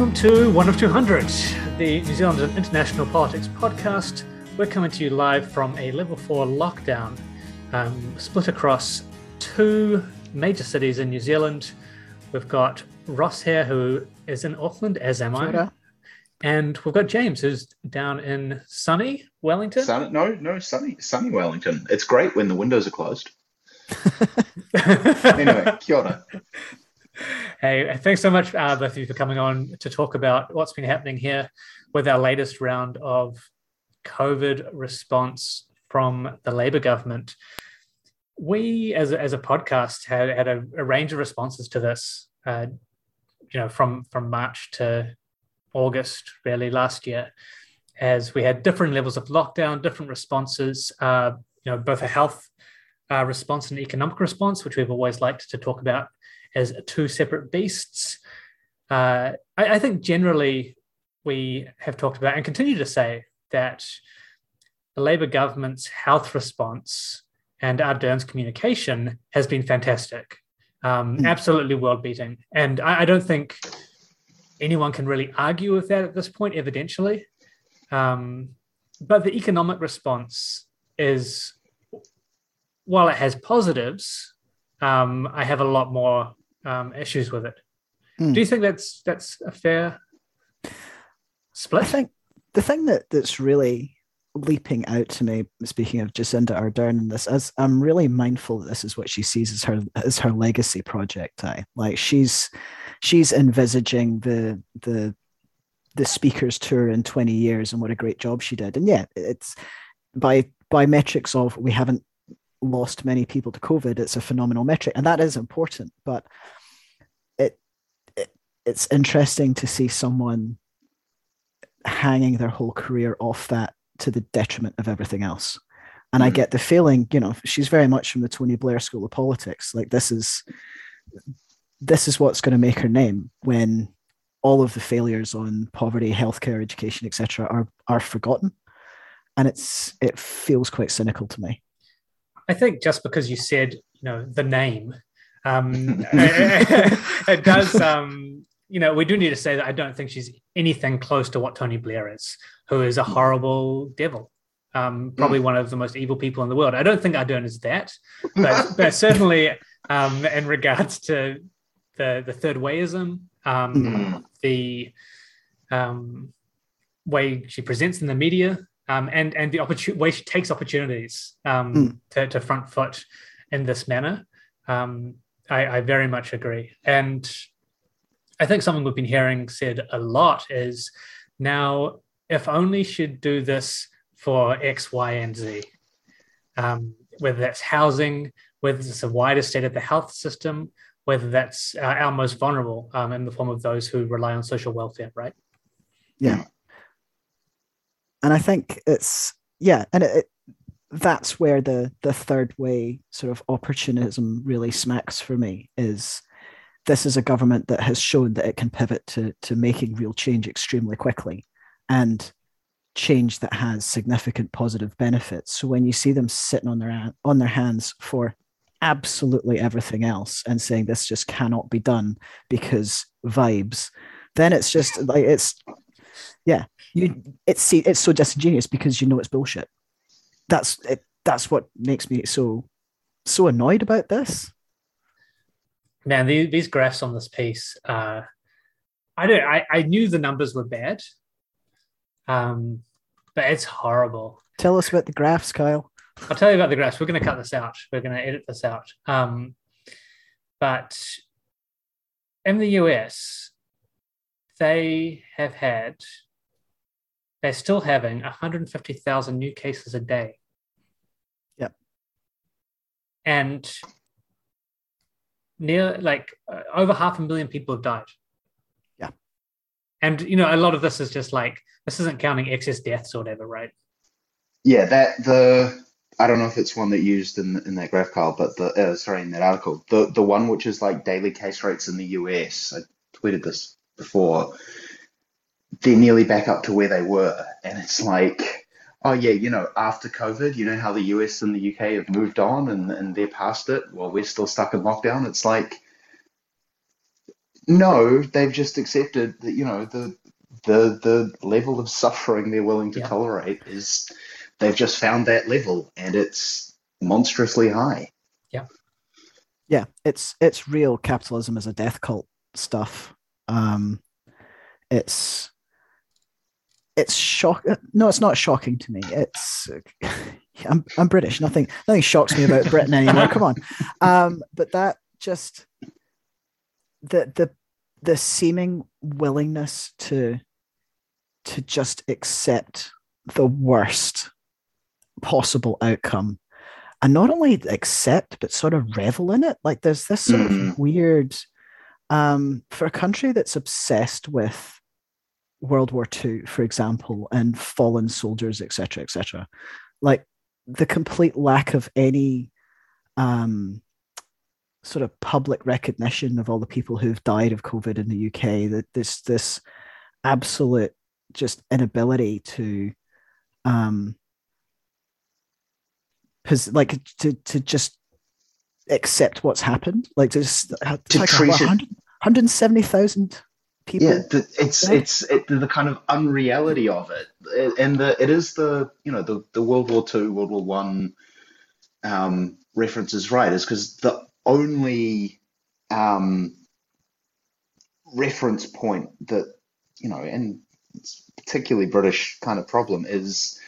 Welcome to One of 200, the New Zealand International Politics podcast. We're coming to you live from a level four lockdown, um, split across two major cities in New Zealand. We've got Ross here, who is in Auckland, as am I. And we've got James, who's down in sunny Wellington. Sun, no, no, sunny, sunny Wellington. It's great when the windows are closed. anyway, kia ora. Hey, thanks so much, uh, both of you, for coming on to talk about what's been happening here with our latest round of COVID response from the Labour government. We, as a, as a podcast, had, had a, a range of responses to this, uh, you know, from, from March to August, really, last year, as we had different levels of lockdown, different responses, uh, you know, both a health uh, response and economic response, which we've always liked to talk about as two separate beasts. Uh, I, I, think generally we have talked about and continue to say that the Labour government's health response and Ardern's communication has been fantastic, um, mm. absolutely world beating. And I, I, don't think anyone can really argue with that at this point, evidentially. Um, but the economic response is, while it has positives, um, I have a lot more um, issues with it. Mm. Do you think that's that's a fair split? I think the thing that that's really leaping out to me, speaking of Jacinda Ardern and this, as I'm really mindful that this is what she sees as her as her legacy project. I like she's she's envisaging the the the speakers tour in 20 years and what a great job she did. And yeah, it's by by metrics of we haven't lost many people to COVID, it's a phenomenal metric, and that is important. But it's interesting to see someone hanging their whole career off that to the detriment of everything else. And mm. I get the feeling, you know, she's very much from the Tony Blair school of politics. Like this is this is what's going to make her name when all of the failures on poverty, healthcare, education, etc., are are forgotten. And it's it feels quite cynical to me. I think just because you said, you know, the name, um, it, it, does. Um, you know, we do need to say that I don't think she's anything close to what Tony Blair is, who is a horrible devil. Um, probably mm. one of the most evil people in the world. I don't think Ardern is that, but, but certainly um, in regards to the the third wayism, um, mm. the um, way she presents in the media, um, and and the opportun- way she takes opportunities um, mm. to, to front foot in this manner. Um, I, I, very much agree, and I think something we've been hearing said a lot is now if only she'd do this for X, Y, and Z, um, whether that's housing, whether it's a wider state of the health system, whether that's uh, our most vulnerable um, in the form of those who rely on social welfare, right? Yeah and I think it's yeah, and it, it, that's where the the third way sort of opportunism really smacks for me is this is a government that has shown that it can pivot to to making real change extremely quickly and change that has significant positive benefits so when you see them sitting on their on their hands for absolutely everything else and saying this just cannot be done because vibes then it's just like it's yeah you it's it's so disingenuous because you know it's bullshit. That's it. That's what makes me so so annoyed about this. Man, these, these graphs on this piece, uh, I don't. I, I knew the numbers were bad, um, but it's horrible. Tell us about the graphs, Kyle. I'll tell you about the graphs. We're going to cut this out. We're going to edit this out. Um, but in the US, they have had they're still having 150,000 new cases a day. Yep. And near like uh, over half a million people have died. Yeah. And you know, a lot of this is just like this isn't counting excess deaths or whatever, right? Yeah, that the I don't know if it's one that used in in that graph, Carl, but the uh, sorry in that article, the the one which is like daily case rates in the US. I tweeted this before they're nearly back up to where they were. And it's like, oh, yeah, you know, after COVID, you know how the US and the UK have moved on and, and they're past it while we're still stuck in lockdown? It's like, No, they've just accepted that you know the the the level of suffering they're willing to Yeah. tolerate is they've just found that level and it's monstrously high. Yeah. Yeah, it's it's real capitalism as a death cult stuff. Um, it's it's shock. No, it's not shocking to me. It's I'm I'm British. Nothing nothing shocks me about Britain anymore. Come on, um, but that just the the the seeming willingness to to just accept the worst possible outcome and not only accept but sort of revel in it like there's this sort of weird um for a country that's obsessed with world war ii for example and fallen soldiers etc etc like the complete lack of any um sort of public recognition of all the people who've died of covid in the uk that this this absolute just inability to um pos- like to to just accept what's happened. Like to just To like treat what, 100 170,000 people Yeah, the, it's Yeah. it's it, the kind of unreality of it, and the it is the you know the the World War Two, World War One um, reference is right, is because the only um, reference point that you know, and it's particularly British kind of problem is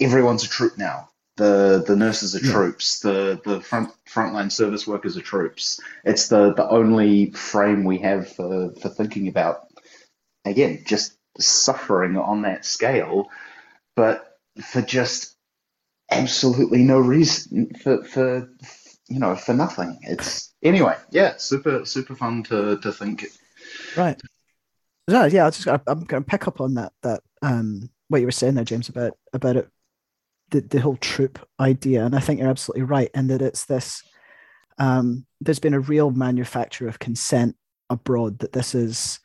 everyone's a troop now. The the nurses are Yeah. troops. The the front frontline service workers are troops. It's the the only frame we have for for thinking about again just suffering on that scale, but for just absolutely no reason for for you know for nothing. It's anyway, yeah, super super fun to to think. Right. No, yeah, I just I'm going to pick up on that that um what you were saying there, James, about about it, the the whole troop idea, and I think you're absolutely right, and that it's this. Um, there's been a real manufacture of consent abroad that this is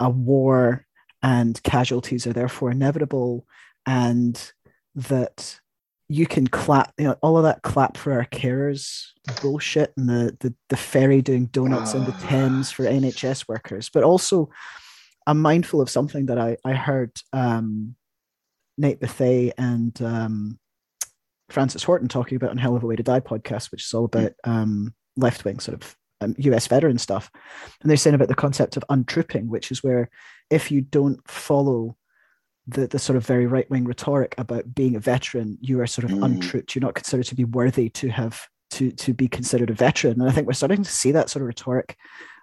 a war and casualties are therefore inevitable, and that you can clap, you know, all of that clap for our carers bullshit and the the, the ferry doing donuts in the Ah. Thames for NHS workers, but also I'm mindful of something that I, I heard um, Nate Bethea and um, Francis Horton talking about on Hell of a Way to Die podcast, which is all about um, left wing sort of um, US veteran stuff. And they're saying about the concept of untrooping, which is where if you don't follow the, the sort of very right wing rhetoric about being a veteran, you are sort of Mm. untrooped. You're not considered to be worthy to have to to be considered a veteran. And I think we're starting to see that sort of rhetoric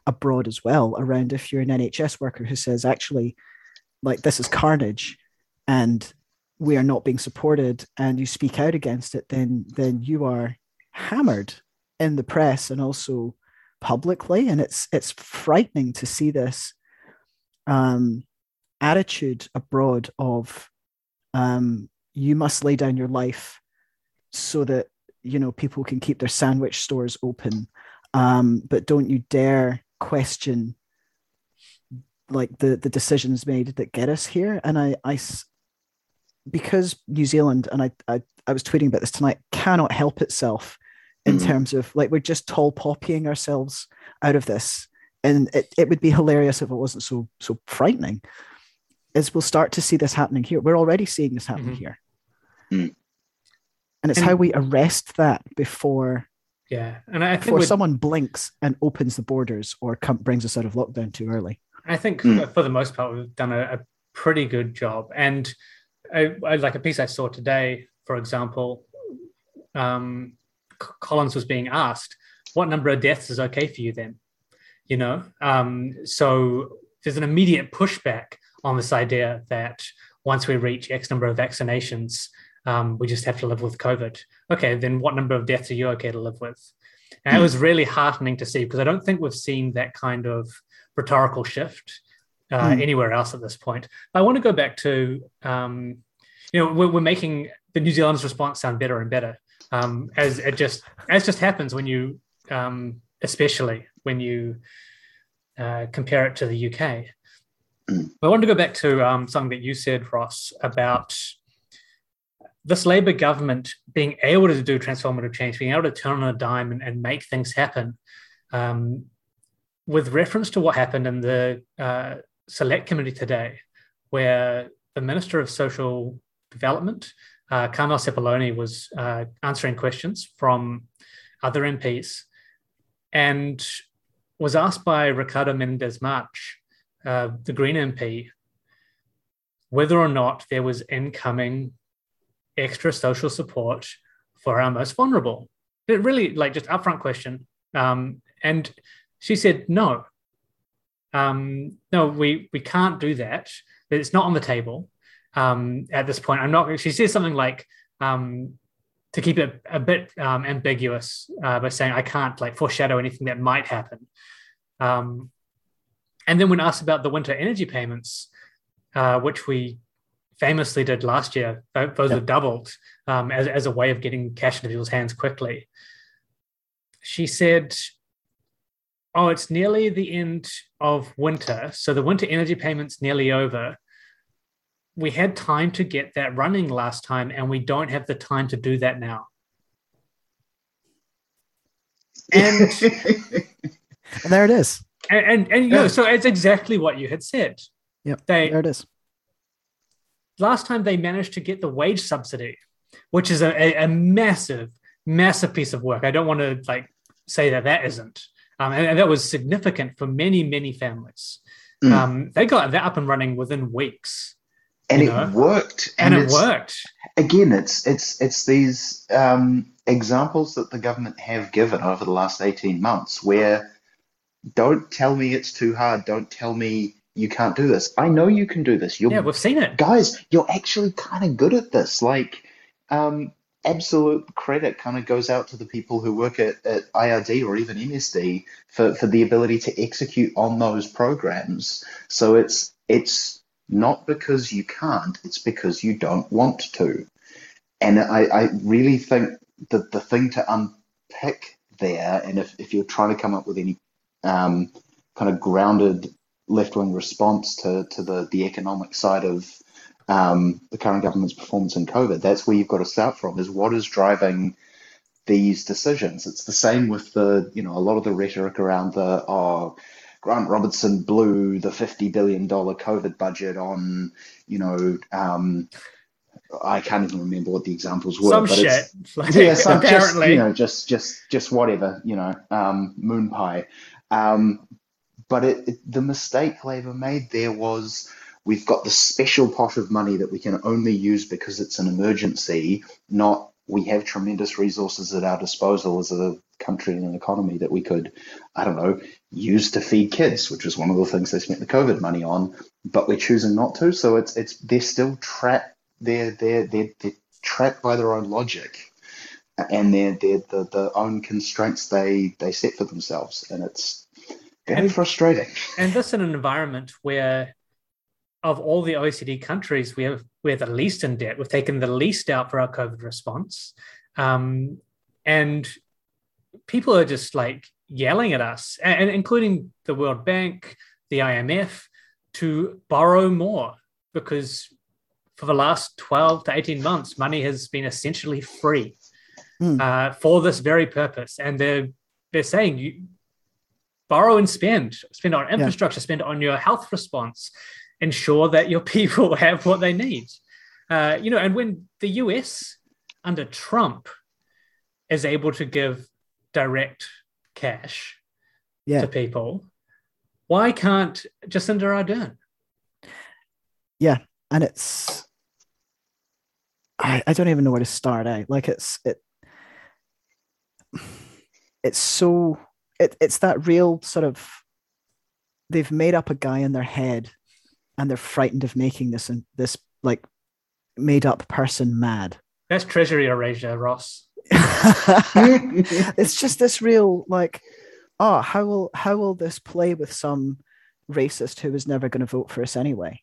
abroad as well around if you're an NHS worker who says actually like this is carnage and we are not being supported and you speak out against it then then you are hammered in the press and also publicly. And it's it's frightening to see this um attitude abroad of um you must lay down your life so that you know people can keep their sandwich stores open. Um but don't you dare question like the the decisions made that get us here. And i i because new zealand and i i, I was tweeting about this tonight cannot help itself in Mhm. terms of like we're just tall poppying ourselves out of this and it, it would be hilarious if it wasn't so so frightening is we'll start to see this happening here we're already seeing this happening Mhm. here Mm. and it's And- how we arrest that before Yeah, and I think before someone blinks and opens the borders or come, brings us out of lockdown too early I think Mm. for the most part we've done a, a pretty good job. And I, I, like a piece I saw today, for example, um, Collins was being asked, "What number of deaths is okay for you then?" You know, um, so there's an immediate pushback on this idea that once we reach X number of vaccinations, um, we just have to live with COVID. Okay, then what number of deaths are you okay to live with? And it Hmm. was really heartening to see because I don't think we've seen that kind of rhetorical shift uh, Hmm. anywhere else at this point. I want to go back to, um, you know, we're, we're making the New Zealand's response sound better and better um, as it just as just happens when you, um, especially when you uh, compare it to the UK. Mm. I wanted to go back to um, something that you said, Ross, about this Labour government being able to do transformative change, being able to turn on a dime and, and make things happen. Um, with reference to what happened in the uh, select committee today, where the Minister of Social Development, uh, Sepuloni, was uh, answering questions from other MPs and was asked by Ricardo Menendez March, uh, the Green MP, whether or not there was incoming extra social support for our most vulnerable. It really, like, just upfront question. Um, and she said, no. Um, no, we, we can't do that. It's not on the table um, at this point. I'm not, she says something like, um, to keep it a bit um, ambiguous uh, by saying I can't like foreshadow anything that might happen. Um, and then when asked about the winter energy payments, uh, which we famously did last year, those yep. are doubled um, as, as a way of getting cash into people's hands quickly. She said, Oh, it's nearly the end of winter. So the winter energy payment's nearly over we had time to get that running last time, and we don't have the time to do that now. And, and there it is. And and, and you know, so it's exactly what you had said. Yep. They, there it is. Last time they managed to get the wage subsidy, which is a, a, a massive, massive piece of work. I don't want to like say that that isn't. Um, and, and, that was significant for many, many families. Mm. Um, they got that up and running within weeks and it worked and, and it worked. again it's it's it's these um, examples that the government have given over the last 18 months where don't tell me it's too hard. Don't tell me you can't do this. I know you can do this. You're, yeah we've seen it. Guys you're actually kind of good at this. Like um, absolute credit kind of goes out to the people who work at, at IRD or even MSD for, for the ability to execute on those programs. So it's it's not because you can't, it's because you don't want to. And I, I really think that the thing to unpick there, and if, if you're trying to come up with any um, kind of grounded left wing response to, to the, the economic side of um, the current government's performance in COVID, that's where you've got to start from is what is driving these decisions. It's the same with the, you know, a lot of the rhetoric around the, oh, Grant Robertson blew the $50 billion COVID budget on, you know, um, I can't even remember what the examples were. Some but shit. Like, yeah, some apparently. Just, you know, just just just whatever, you know, um, moon pie. Um, but it, it, the mistake Labour made there was we've got the special pot of money that we can only use because it's an emergency, not we have tremendous resources at our disposal as a country and an economy that we could, I don't know, use to feed kids, which was one of the things they spent the COVID money on, but we're choosing not to. So it's it's they're still trapped. They're they're they're, they're trapped by their own logic, and they're they're the, the own constraints they they set for themselves, and it's very and, frustrating. And this in an environment where of all the OECD countries, we have we're the least in debt. We've taken the least out for our COVID response, um, and people are just like yelling at us, and, including the World Bank, the IMF, to borrow more because for the last 12 to 18 months, money has been essentially free mm. uh, for this very purpose. And they're, they're saying you borrow and spend, spend on infrastructure, yeah. spend on your health response, ensure that your people have what they need. Uh, you know, and when the US under Trump is able to give direct cash yeah. to people, why can't Jacinda Ardern? Yeah, and it's I, I don't even know where to start. Eh? Like it's it it's so it, it's that real sort of they've made up a guy in their head and they're frightened of making this and this like made up person mad. That's treasury erasure, Ross. it's just this real like, oh, how will how will this play with some racist who is never going to vote for us anyway?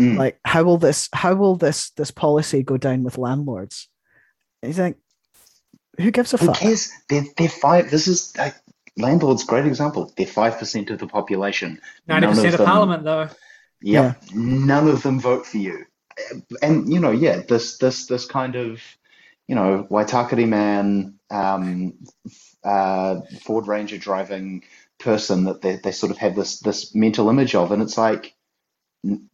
Mm. Like, how will this how will this this policy go down with landlords? And you think, who gives a who fuck? Cares? They're, they're five. This is like landlords. Great example. They're five percent of the population. Ninety percent of, of parliament, though. Yeah, none of them vote for you. And you know, yeah, this this this kind of you know, Waitakere man, um, uh, Ford Ranger driving person that they, they sort of have this this mental image of, and it's like,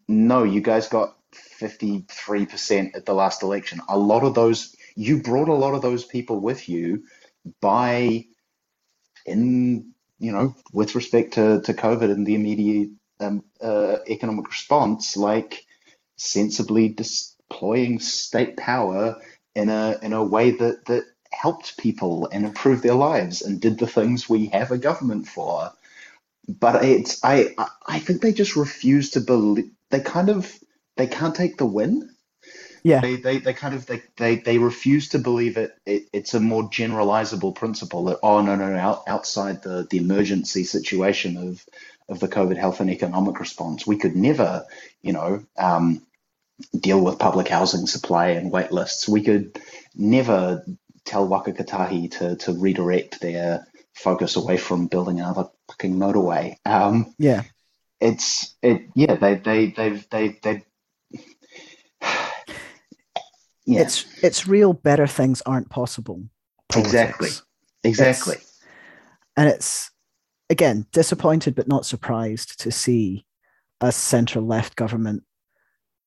no, you guys got 53% at the last election. A lot of those, you brought a lot of those people with you by, in, you know, with respect to, to COVID and the immediate um, uh, economic response, like sensibly deploying state power in a in a way that that helped people and improved their lives and did the things we have a government for. But it's I I think they just refuse to believe they kind of they can't take the win. Yeah. They, they, they kind of they, they, they refuse to believe it, it it's a more generalizable principle that oh no no no out, outside the, the emergency situation of of the COVID health and economic response. We could never you know um, deal with public housing supply and wait lists. We could never tell Waka Kotahi to to redirect their focus away from building another fucking motorway. Um, yeah. it's it yeah they they they've they they yeah. it's it's real better things aren't possible. Politics. exactly exactly. It's, and it's again disappointed but not surprised to see a center left government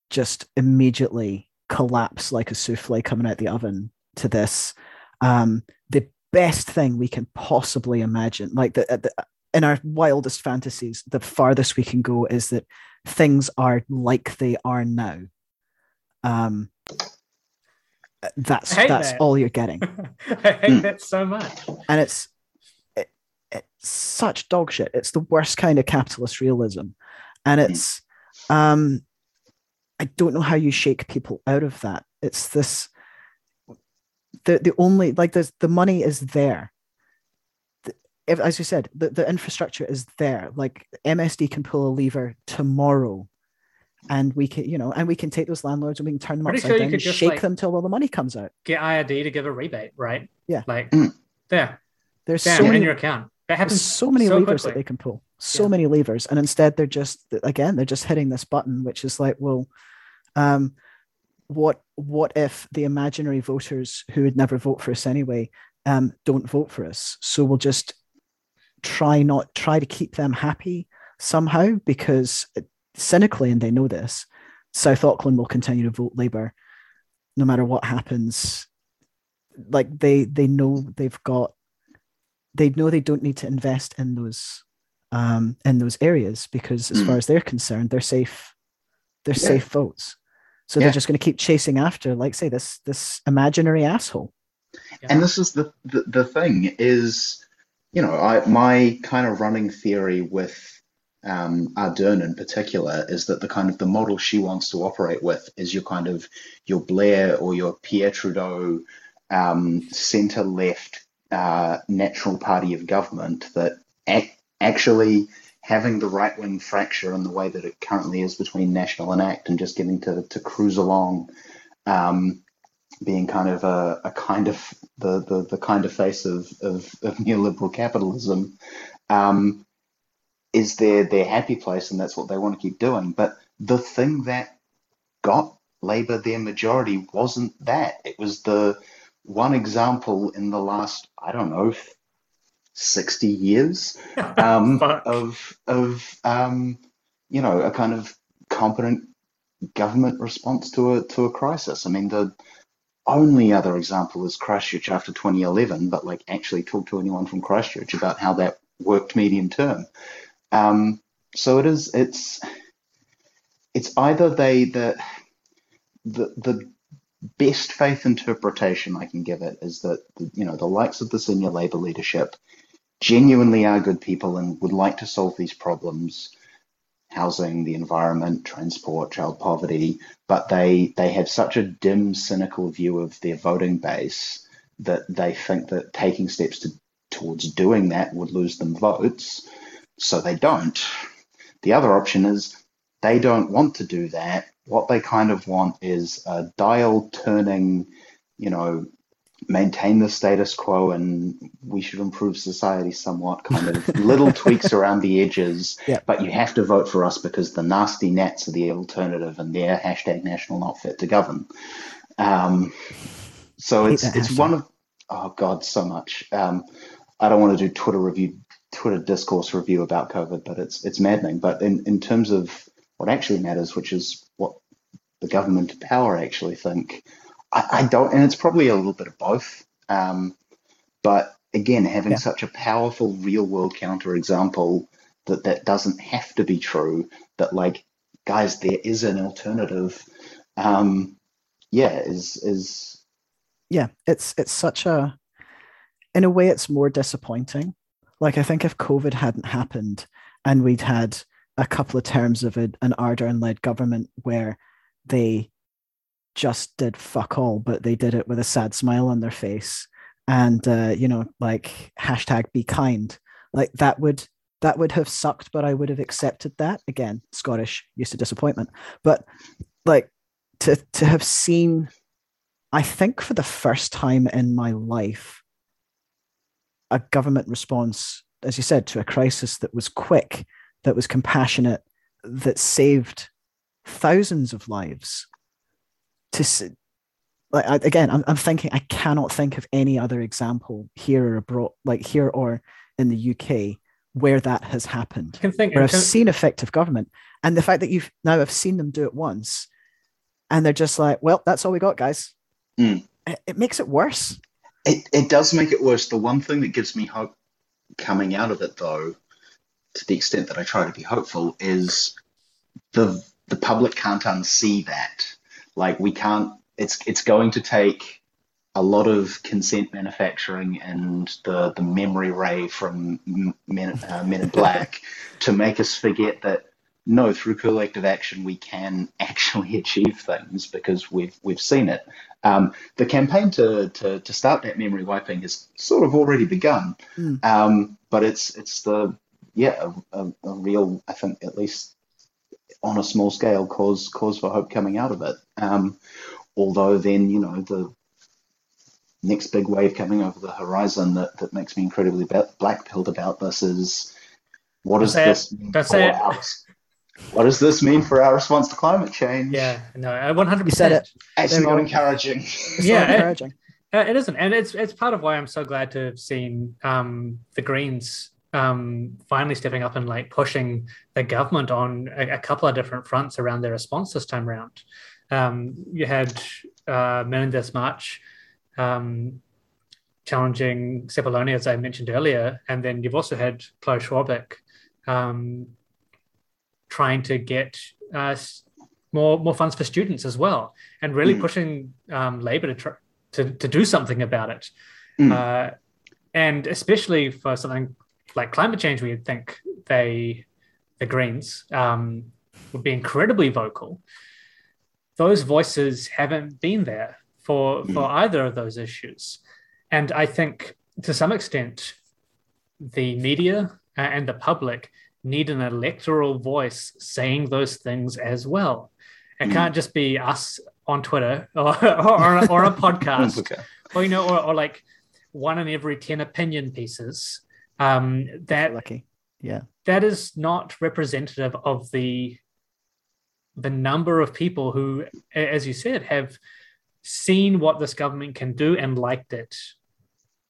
just immediately collapse like a souffle coming out the oven to this um, the best thing we can possibly imagine like the, the in our wildest fantasies, the farthest we can go is that things are like they are now. Um, that's that's that. all you're getting. I hate that so much. And it's such dog shit. It's the worst kind of capitalist realism, and it's um, I don't know how you shake people out of that. It's this. The the only like there's the money is there if, as you said, the, the infrastructure is there. Like MSD can pull a lever tomorrow and we can, you know, and we can take those landlords and we can turn them Pretty upside sure down and just, shake like, them till all the money comes out. Get IRD to give a rebate, right? Yeah. Like mm. there. There's so many in your account. That happens so many so levers quickly. that they can pull. So yeah. many levers. And instead they're just again, they're just hitting this button, which is like, well, um, what what if the imaginary voters who would never vote for us anyway um, don't vote for us? So we'll just try not try to keep them happy somehow because cynically, and they know this, South Auckland will continue to vote Labour no matter what happens. Like they they know they've got they know they don't need to invest in those um, in those areas because as mm. far as they're concerned, they're safe. They're yeah. safe votes. So yeah. they're just going to keep chasing after, like say, this this imaginary asshole. Yeah. And this is the, the the thing is you know, I, my kind of running theory with um, Ardern in particular is that the kind of the model she wants to operate with is your kind of your Blair or your Pierre Trudeau um, centre left uh, natural party of government that ac- actually having the right wing fracture in the way that it currently is between National and ACT and just getting to, to cruise along um, being kind of a, a kind of the, the, the kind of face of, of, of neoliberal capitalism um, is their their happy place and that's what they want to keep doing. But the thing that got Labour their majority wasn't that. It was the one example in the last, I don't know, 60 years um, of, of um, you know, a kind of competent government response to a to a crisis. I mean, the only other example is Christchurch after 2011, but like actually talk to anyone from Christchurch about how that worked medium term. Um, so it is. It's it's either they the the the best faith interpretation I can give it is that you know the likes of the senior Labour leadership genuinely are good people and would like to solve these problems housing, the environment, transport, child poverty, but they they have such a dim, cynical view of their voting base that they think that taking steps to, towards doing that would lose them votes, so they don't. The other option is they don't want to do that. What they kind of want is a dial turning, you know, maintain the status quo and we should improve society somewhat kind of little tweaks around the edges yeah. but you have to vote for us because the nasty nats are the alternative and they're hashtag national not fit to govern um, so it's it's one of oh god so much um, i don't want to do twitter review Twitter discourse review about COVID, but it's it's maddening. But in, in terms of what actually matters, which is what the government power actually think, I, I don't, and it's probably a little bit of both. Um, but again, having yeah. such a powerful real world counterexample that that doesn't have to be true, that like, guys, there is an alternative. Um, yeah, is is yeah, it's it's such a in a way it's more disappointing. Like I think if COVID hadn't happened and we'd had a couple of terms of a, an Ardern led government where they just did fuck all, but they did it with a sad smile on their face and uh, you know like hashtag be kind. Like that would that would have sucked but i would have accepted that. Again scottish used to disappointment. But like to to have seen i think for the first time in my life a government response as you said to a crisis that was quick that was compassionate that saved thousands of lives to like I, again, I'm, I'm thinking I cannot think of any other example here or abroad, like here or in the UK, where that has happened. I can think, where I've can... seen effective government, and the fact that you've now I've seen them do it once, and they're just like, well, that's all we got, guys. Mm. It, it makes it worse. It it does make it worse. The one thing that gives me hope coming out of it, though, to the extent that I try to be hopeful, is the the public can't unsee that. Like we can't it's it's going to take a lot of consent manufacturing and the the memory ray from Men, uh, Men in Black to make us forget that no, through collective action we can actually achieve things because we've we've seen it. Um, the campaign to, to to start that memory wiping has sort of already begun, mm. um, but it's it's the yeah a, a, a, real I think at least on a small scale cause cause for hope coming out of it. Um, although then you know the next big wave coming over the horizon that, that makes me incredibly black pilled about this is what does this mean That's for it. Our, what does this mean for our response to climate change? Yeah, no, I 100 percent. said it. It's not encouraging. It's yeah, not encouraging. It, uh, it isn't, and it's it's part of why I'm so glad to have seen um, the Greens um, finally stepping up and like pushing the government on a, a, couple of different fronts around their response this time around. Um, you had uh, Menendez March um, challenging Sepuloni, as I mentioned earlier, and then you've also had Chlöe Swarbrick um, trying to get uh, more more funds for students as well, and really mm. pushing um, Labour to, try, to to do something about it, mm. uh, and especially for something like climate change, we would think they the Greens um, would be incredibly vocal those voices haven't been there for mm. for either of those issues and i think to some extent the media and the public need an electoral voice saying those things as well it mm. can't just be us on twitter or or, or a podcast okay. or you know or, or, like one in every 10 opinion pieces um that lucky yeah that is not representative of the the number of people who, as you said, have seen what this government can do and liked it.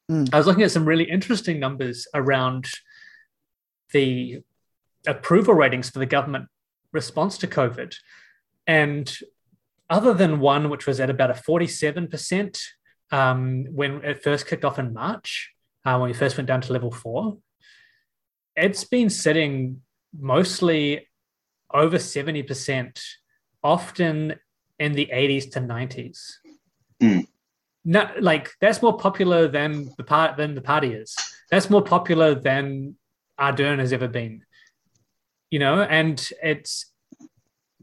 Mm. I was looking at some really interesting numbers around the approval ratings for the government response to COVID. And other than one, which was at about a 47% um, when it first kicked off in March, uh, when we first went down to level four, it's been sitting mostly over 70%, often in the 80s to 90s. Mm. No, like that's more popular than the part than the party is. That's more popular than Ardern has ever been. You know, and it's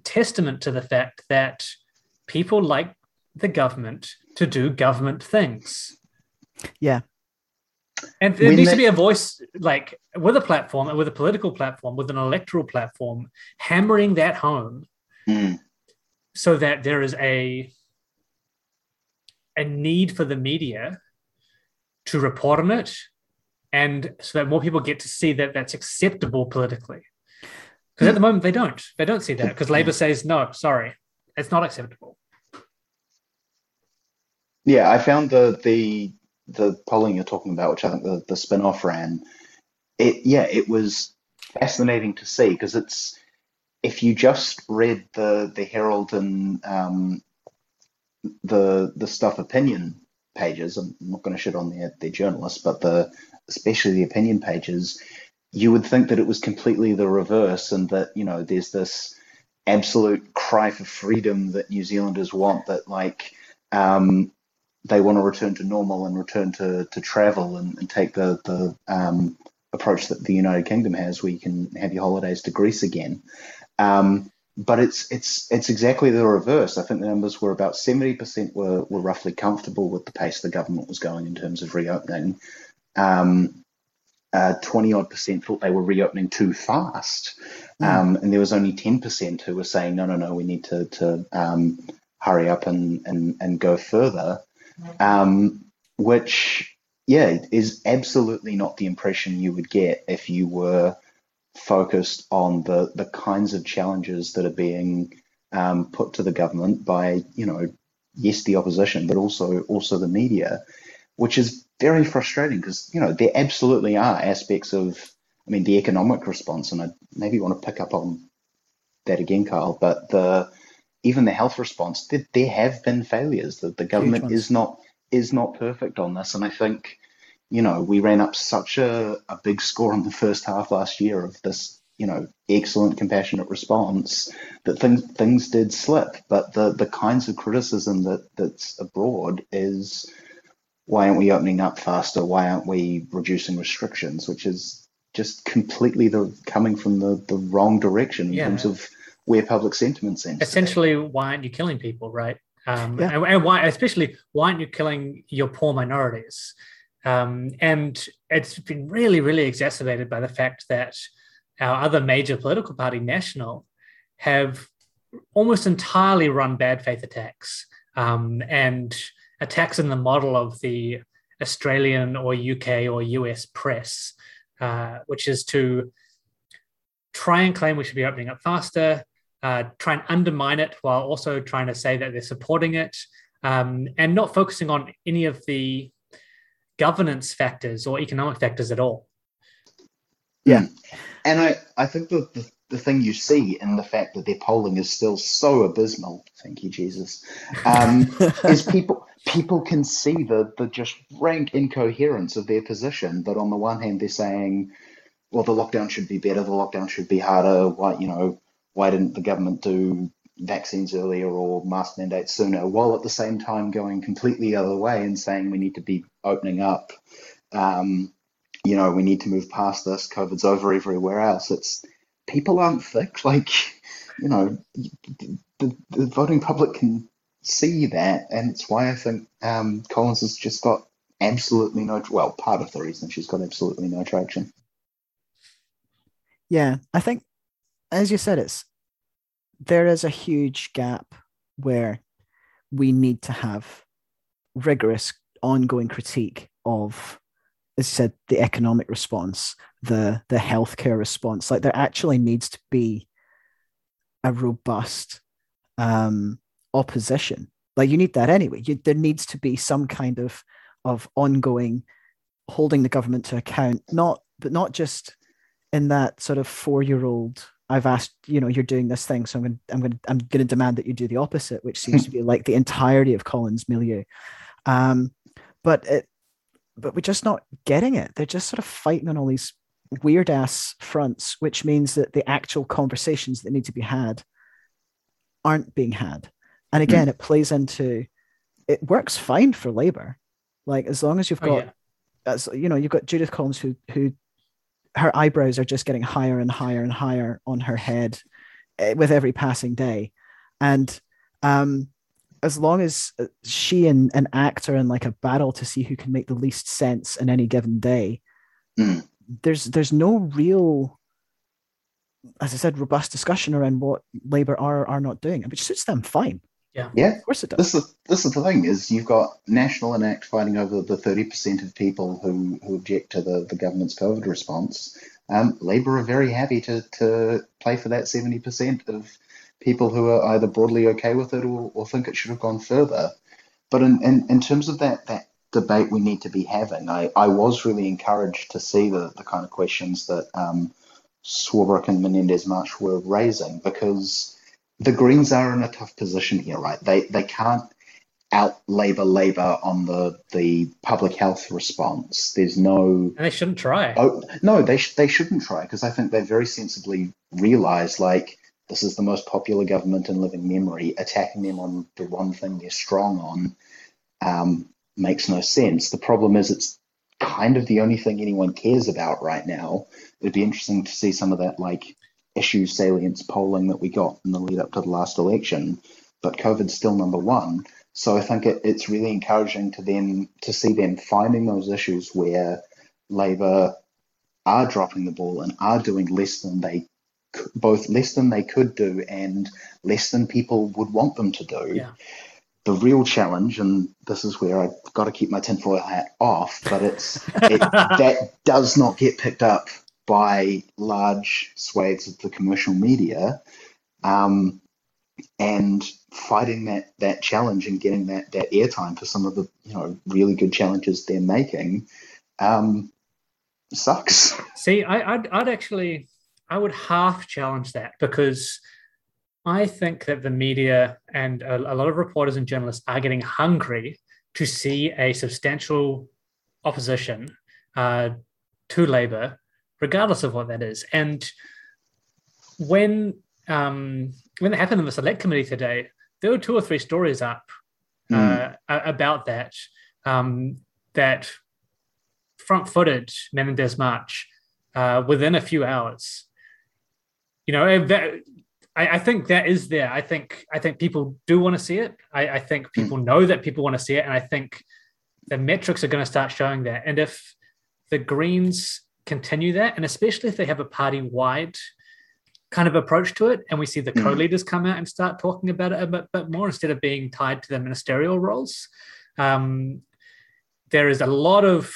testament to the fact that people like the government to do government things. Yeah. And there needs to be a voice like with a platform, with a political platform, with an electoral platform, hammering that home mm. so that there is a a need for the media to report on it and so that more people get to see that that's acceptable politically. Because at the moment they don't. They don't see that because Labour says no, sorry, it's not acceptable. Yeah, I found the the the polling you're talking about, which I think the, the spin off ran, it yeah, it was fascinating to see because it's if you just read the the Herald and um, the the stuff opinion pages, I'm not going to shit on their their journalists, but the especially the opinion pages, you would think that it was completely the reverse, and that you know there's this absolute cry for freedom that New Zealanders want that like um, they want to return to normal and return to, to travel and, and take the, the um, approach that the United Kingdom has where you can have your holidays to Greece again. Um, but it's it's it's exactly the reverse. I think the numbers were about seventy percent were were roughly comfortable with the pace the government was going in terms of reopening. Um, uh, 20 odd percent thought they were reopening too fast. Mm. Um, and there was only 10% who were saying, no, no, no, we need to, to um, hurry up and, and, and go further. Um, which, yeah, is absolutely not the impression you would get if you were focused on the, the kinds of challenges that are being um, put to the government by, you know, yes, the opposition, but also also the media, which is very frustrating because you know there absolutely are aspects of I mean the economic response, and I maybe want to pick up on that again, Kyle. But the even the health response, there, there have been failures. That the government is not is not perfect on this, and I think you know we ran up such a, a big score in the first half last year of this you know excellent compassionate response that things things did slip. But the the kinds of criticism that that's abroad is why aren't we opening up faster? Why aren't we reducing restrictions? Which is just completely the coming from the, the wrong direction in yeah. terms of where public sentiment seems. Essentially, why aren't you killing people, right? Um, yeah. and, and, why, especially, why aren't you killing your poor minorities? Um, and it's been really, really exacerbated by the fact that our other major political party, National, have almost entirely run bad faith attacks. Um, and attacks in the model of the Australian or UK or US press, uh, which is to try and claim we should be opening up faster, uh, try and undermine it while also trying to say that they're supporting it, um, and not focusing on any of the governance factors or economic factors at all. Yeah. And I, I think that the, the thing you see in the fact that their polling is still so abysmal, thank you, Jesus, um, is people people can see the the just rank incoherence of their position. That on the one hand they're saying, well, the lockdown should be better, the lockdown should be harder. Why you know why didn't the government do vaccines earlier or mask mandates sooner? While at the same time going completely the other way and saying we need to be opening up. Um, you know, we need to move past this. COVID's over everywhere else. It's people aren't thick. Like, you know, the, the voting public can see that, and it's why I think um, Collins has just got absolutely no. Well, part of the reason she's got absolutely no traction. Yeah, I think, as you said, it's there is a huge gap where we need to have rigorous, ongoing critique of, as you said, the economic response, the the healthcare response. Like there actually needs to be a robust um, opposition. Like you need that anyway. You, there needs to be some kind of of ongoing holding the government to account, not but not just in that sort of four year old. I've asked, you know, you're doing this thing, so I'm going, I'm going, I'm going to demand that you do the opposite, which seems to be like the entirety of Collins' milieu. Um, but it, but we're just not getting it. They're just sort of fighting on all these weird ass fronts, which means that the actual conversations that need to be had aren't being had. And hmm. again, it plays into it works fine for Labour. Like as long as you've oh, got, oh, yeah. as you know, you've got Judith Collins who who her eyebrows are just getting higher and higher and higher on her head eh, with every passing day, and um, as long as uh, she and an actor in like a battle to see who can make the least sense in any given day, mm there's there's no real as I said, robust discussion around what Labour are are not doing, which suits them fine. Yeah, yeah, of course it does. This is this is the thing: is you've got National and ACT fighting over the thirty percent of people who who object to the the government's COVID response. Um, Labour are very happy to to play for that seventy percent of people who are either broadly okay with it or, or think it should have gone further. But in, in, in terms of that that debate we need to be having. I, I was really encouraged to see the, the kind of questions that um, Swarbrick and Menendez March were raising because the Greens are in a tough position here, right? They they can't out Labor Labor on the the public health response. There's no and they shouldn't try. Oh no, they sh- they shouldn't try because I think they very sensibly realise like this is the most popular government in living memory. Attacking them on the one thing they're strong on um, makes no sense. The problem is it's kind of the only thing anyone cares about right now. It'd be interesting to see some of that like issue salience polling that we got in the lead up to the last election, but COVID's still number one. So I think it, it's really encouraging to them to see them finding those issues where Labor are dropping the ball and are doing less than they both less than they could do and less than people would want them to do. Yeah the real challenge, and this is where I've got to keep my tinfoil hat off, but it's it, that does not get picked up by large swathes of the commercial media, um, and fighting that that challenge and getting that that airtime for some of the you know really good challenges they're making um, sucks. See, I, I'd, I'd actually I would half challenge that because I think that the media and a, a lot of reporters and journalists are getting hungry to see a substantial opposition uh, to Labor, regardless of what that is. And when um, when it happened in the select committee today, there were two or three stories up uh, mm. about that um, that front-footed Menendez March uh, within a few hours. You know, that, I, I, think that is there. I think I think people do want to see it. I, I think hmm. people mm. know that people want to see it, and I think the metrics are going to start showing that. And if the Greens continue that, and especially if they have a party-wide kind of approach to it, and we see the mm. co-leaders come out and start talking about it a bit, bit more instead of being tied to the ministerial roles, um, there is a lot of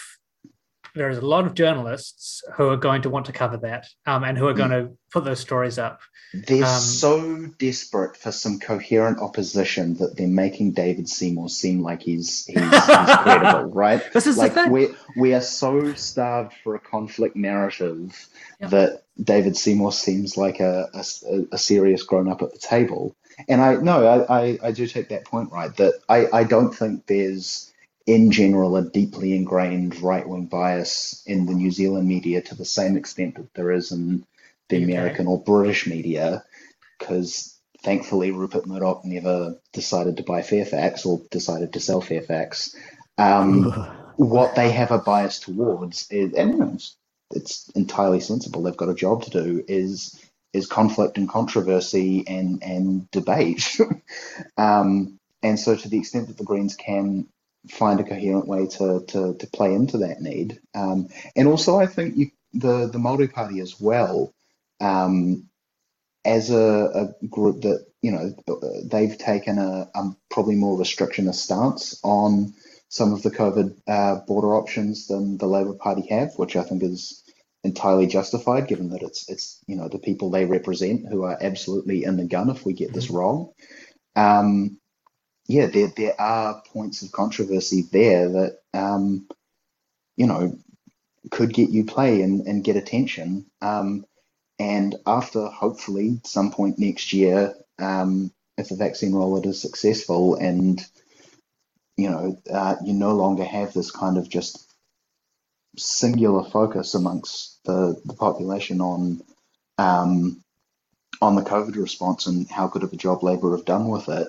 there's a lot of journalists who are going to want to cover that um, and who are going to put those stories up. They're um, so desperate for some coherent opposition that they're making David Seymour seem like he's he's, he's credible, right? This is like the thing. we we are so starved for a conflict narrative that David Seymour seems like a, a, a serious grown up at the table. And I no, I, I, I do take that point right that I, I don't think there's in general, a deeply ingrained right wing bias in the New Zealand media to the same extent that there is in the. American or British media, because thankfully Rupert Murdoch never decided to buy Fairfax or decided to sell Fairfax. Um, what they have a bias towards is, and it's, it's entirely sensible. They've got a job to do. Is is conflict and controversy and and debate. um, and so, to the extent that the Greens can find a coherent way to to, to play into that need. Um, and also, I think you, the the Maori Party as well, um, as a, a, group that you know they've taken a, a, probably more restrictionist stance on some of the COVID uh, border options than the Labor Party have, which I think is entirely justified, given that it's it's you know the people they represent who are absolutely in the gun if we get this mm-hmm. wrong. Um, yeah, there there are points of controversy there that um, you know could get you play and, and get attention. Um, and after hopefully some point next year, um, if the vaccine rollout is successful and you know uh, you no longer have this kind of just singular focus amongst the, the population on um, on the COVID response and how good of a job Labor have done with it,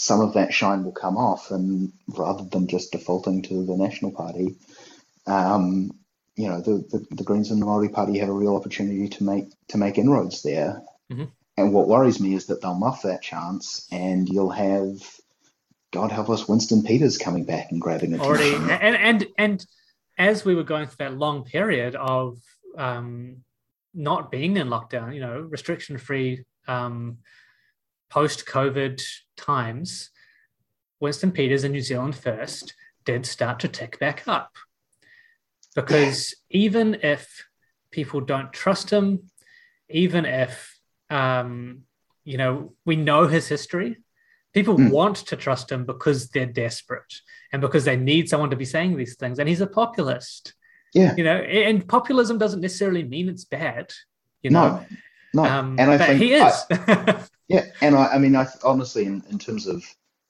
some of that shine will come off, and rather than just defaulting to the National Party, um, you know, the, the, the, Greens and the Maori Party have a real opportunity to make to make inroads there. Mm-hmm. And what worries me is that they'll muff that chance, and you'll have, God help us, Winston Peters coming back and grabbing it. Already, and and and as we were going through that long period of um, not being in lockdown, you know, restriction free. Um, post COVID times, Winston Peters in New Zealand First did start to tick back up. Because even if people don't trust him, even if, um, you know, we know his history, People mm. want to trust him because they're desperate and because they need someone to be saying these things. And he's a populist. Yeah. You know, and populism doesn't necessarily mean it's bad. You know? No. No. Um, and I think he is. I, yeah. And I, I mean, I honestly, in, in terms of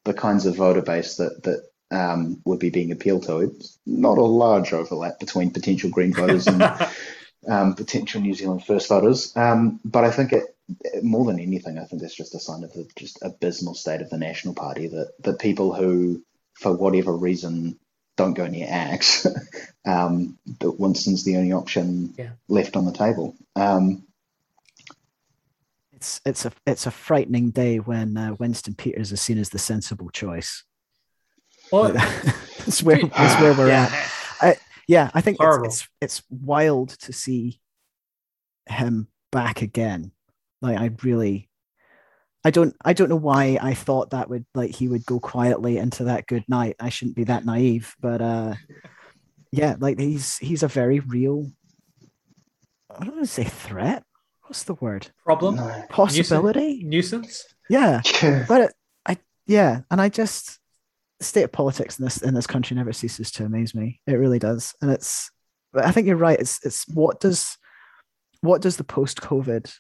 the kinds of voter base that, that um, would be being appealed to, it's not a large overlap between potential Green voters and um, potential New Zealand First voters. Um, but I think it, more than anything, I think that's just a sign of the just abysmal state of the National Party that the people who, for whatever reason, don't go near Axe, um, that Winston's the only option yeah. left on the table. Um, it's it's a it's a frightening day when uh, Winston Peters is seen as the sensible choice. Well, that's where that's where we're yeah. at. I, yeah, I think it's, it's, it's wild to see him back again. Like I really I don't I don't know why I thought that would like he would go quietly into that good night. I shouldn't be that naive, but uh yeah, like he's he's a very real I don't want to say threat. What's the word? Problem? Possibility? Nuisance? Yeah. but it, I yeah, and I just the state of politics in this in this country never ceases to amaze me. It really does. And it's I think you're right. It's it's what does what does the post-COVID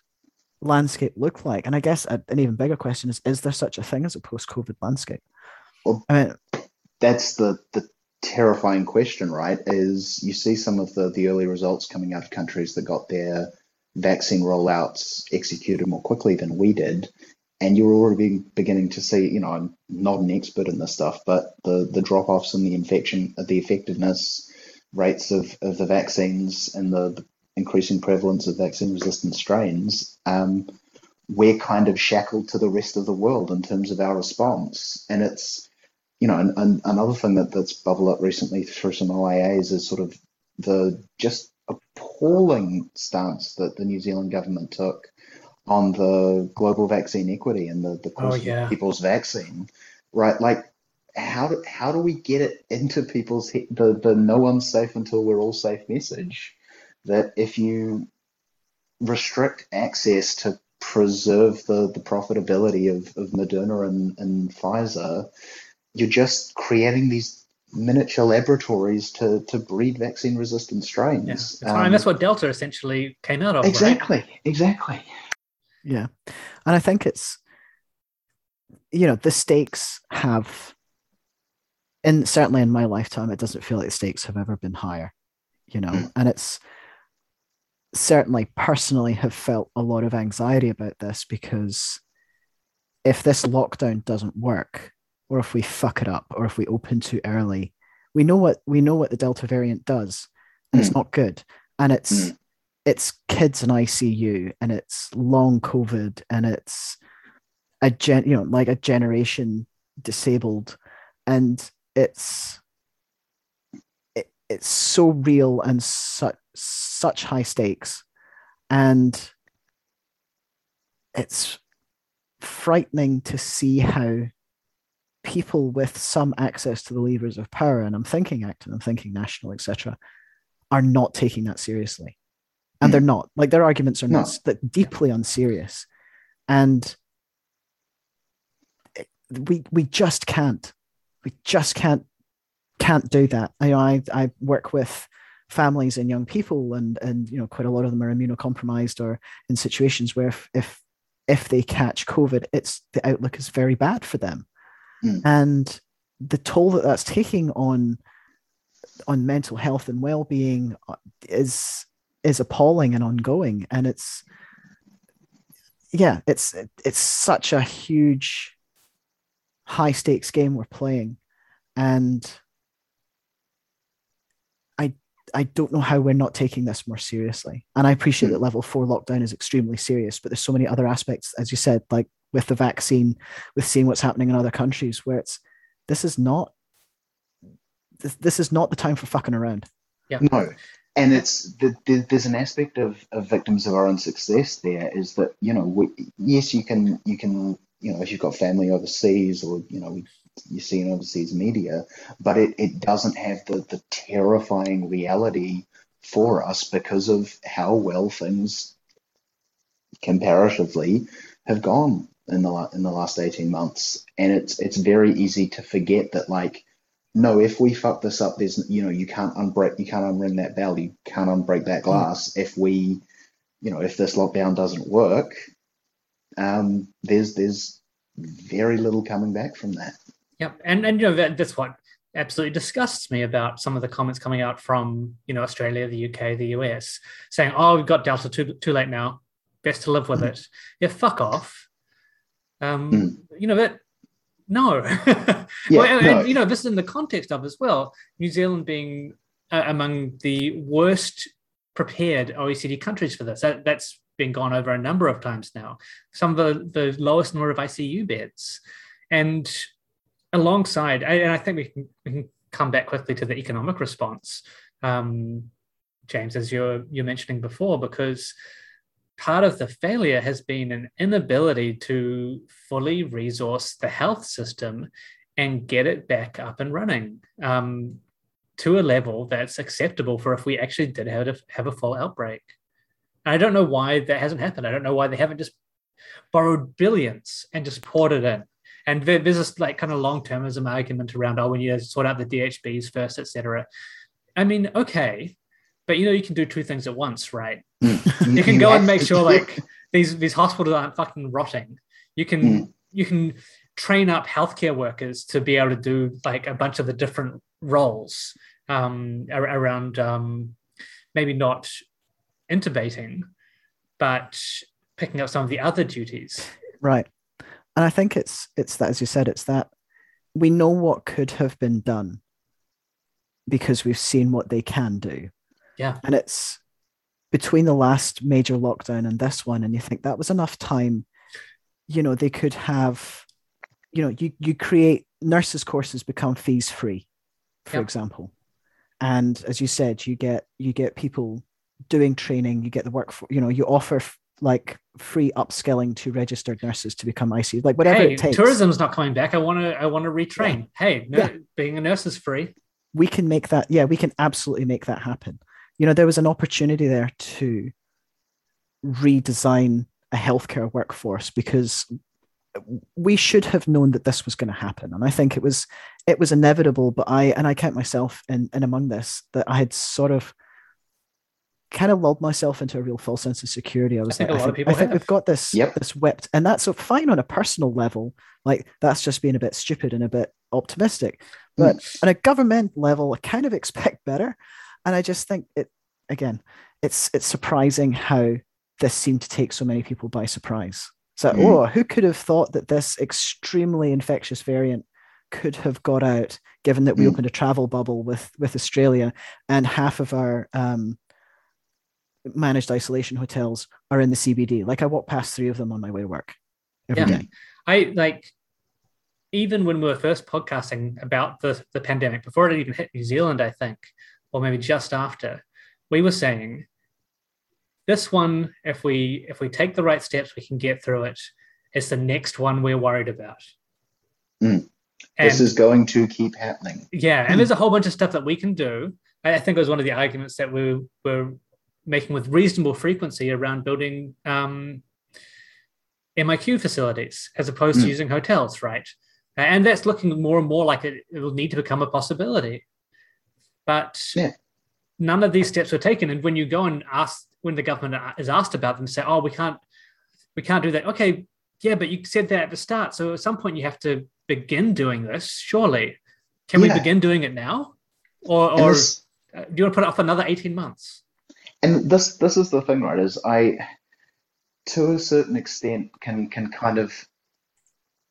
landscape look like? And I guess an even bigger question is: Is there such a thing as a post-COVID landscape? Well, I mean, that's the the terrifying question, right? Is you see some of the the early results coming out of countries that got their vaccine rollouts executed more quickly than we did, and you're already beginning to see. You know, I'm not an expert in this stuff, but the the drop offs in the infection, the effectiveness rates of, of the vaccines and the, the increasing prevalence of vaccine resistant strains, um, we're kind of shackled to the rest of the world in terms of our response. And it's, you know, and, and another thing that, that's bubbled up recently through some OIAs is sort of the just appalling stance that the New Zealand government took on the global vaccine equity and the, the cost oh, yeah. of people's vaccine, right? Like, how do, how do we get it into people's he- the, the no one's safe until we're all safe message? that if you restrict access to preserve the, the profitability of, of Moderna and, and Pfizer, you're just creating these miniature laboratories to, to breed vaccine resistant strains. Yeah, um, and that's what Delta essentially came out of. Exactly, right? exactly. Yeah. And I think it's, you know, the stakes have, and certainly in my lifetime, it doesn't feel like the stakes have ever been higher, you know, mm. and it's, certainly personally have felt a lot of anxiety about this because if this lockdown doesn't work or if we fuck it up or if we open too early we know what we know what the delta variant does and mm. it's not good and it's mm. it's kids in icu and it's long covid and it's a gen you know like a generation disabled and it's it, it's so real and such such high stakes and it's frightening to see how people with some access to the levers of power and i'm thinking active i'm thinking national etc are not taking that seriously. And mm. they're not. Like their arguments are no. not that deeply unserious. And we we just can't we just can't can't do that. I, I i work with families and young people and and you know quite a lot of them are immunocompromised or in situations where if if, if they catch covid it's the outlook is very bad for them mm. and the toll that that's taking on on mental health and well-being is is appalling and ongoing and it's yeah it's it's such a huge high stakes game we're playing and I i don't know how we're not taking this more seriously. And I appreciate mm. that level four lockdown is extremely serious, but there's so many other aspects, as you said, like with the vaccine, with seeing what's happening in other countries, where it's this is not this, this is not the time for fucking around. Yeah. No. And it's the, the, there's an aspect of, of victims of our own success there is that you know we, yes you can you can you know if you've got family overseas or you know you see in overseas media, but it, it doesn't have the, the terrifying reality for us because of how well things comparatively have gone in the in the last 18 months and it's it's very easy to forget that like no if we fuck this up there's you know you can't unbreak you can't unring that bell you can't unbreak that glass if we you know if this lockdown doesn't work um there's there's very little coming back from that Yep, and and you know that, that's what absolutely disgusts me about some of the comments coming out from you know Australia, the UK, the US, saying, "Oh, we've got Delta too too late now. Best to live with it." Yeah, fuck off. Um, Mm. You know that. No. Yeah, well, and, no. and, you know this is in the context of as well New Zealand being uh, among the worst prepared OECD countries for this. That, that's been gone over a number of times now. Some of the, the lowest number of ICU beds, and alongside, and I think we can, we can come back quickly to the economic response, um, James, as you're you're mentioning before, because part of the failure has been an inability to fully resource the health system and get it back up and running um, to a level that's acceptable for if we actually did have a, have a full outbreak. And I don't know why that hasn't happened. I don't know why they haven't just borrowed billions and just poured it in. And there- there's this like kind of long-termism argument around, oh, we need to sort out the DHBs first, etc. I mean, okay, but you know, you can do two things at once, right? You can go and make sure like these these hospitals aren't fucking rotting. You can Mm. you can train up healthcare workers to be able to do like a bunch of the different roles um, ar- around um, maybe not intubating, but picking up some of the other duties. Right. And I think it's it's that as you said, it's that we know what could have been done because we've seen what they can do. Yeah. And it's between the last major lockdown and this one, and you think that was enough time, you know, they could have, you know, you you create nurses courses become fees free, for Yep. example. And as you said, you get you get people doing training, you get the work for, you know, you offer f- like free upskilling to registered nurses to become ICU, like whatever hey, it takes. tourism's not coming back. I want to I want to retrain. Hey, no, Yeah. being a nurse is free. we can make that yeah we can absolutely make that happen you know there was an opportunity there to redesign a healthcare workforce because we should have known that this was going to happen. And i think it was it was inevitable but i and i count myself in, in among this that i had sort of kind of lulled myself into a real false sense of security. I was think like a i lot of think, people I think we've got this Yep. this whipped. And that's so fine on a personal level like that's just being a bit stupid and a bit optimistic. But mm. on a government level, I kind of expect better. And I just think it again, it's it's surprising how this seemed to take so many people by surprise. So, Mm. oh, who could have thought that this extremely infectious variant could have got out, given that we Mm. opened a travel bubble with with Australia and half of our um, managed isolation hotels are in the CBD. Like I walk past three of them on my way to work every Yeah. day. I like even when we were first podcasting about the, the pandemic, before it even hit New Zealand, I think, or maybe just after, we were saying this one, if we if we take the right steps, we can get through it. It's the next one we're worried about. Mm. And this is going to keep happening. yeah, and there's a whole bunch of stuff that we can do. I think it was one of the arguments that we were making with reasonable frequency around building um, MIQ facilities as opposed to Mm. using hotels, right? And that's looking more and more like it, it will need to become a possibility. But Yeah. none of these steps were taken. And when you go and ask, when the government is asked about them, say, "Oh, we can't, we can't do that." Okay, yeah, but you said that at the start. So at some point, you have to begin doing this. Surely, can we begin doing it now, or, or this, uh, do you want to put it off another eighteen months? and this this is the thing, right? Is I, to a certain extent, can can kind of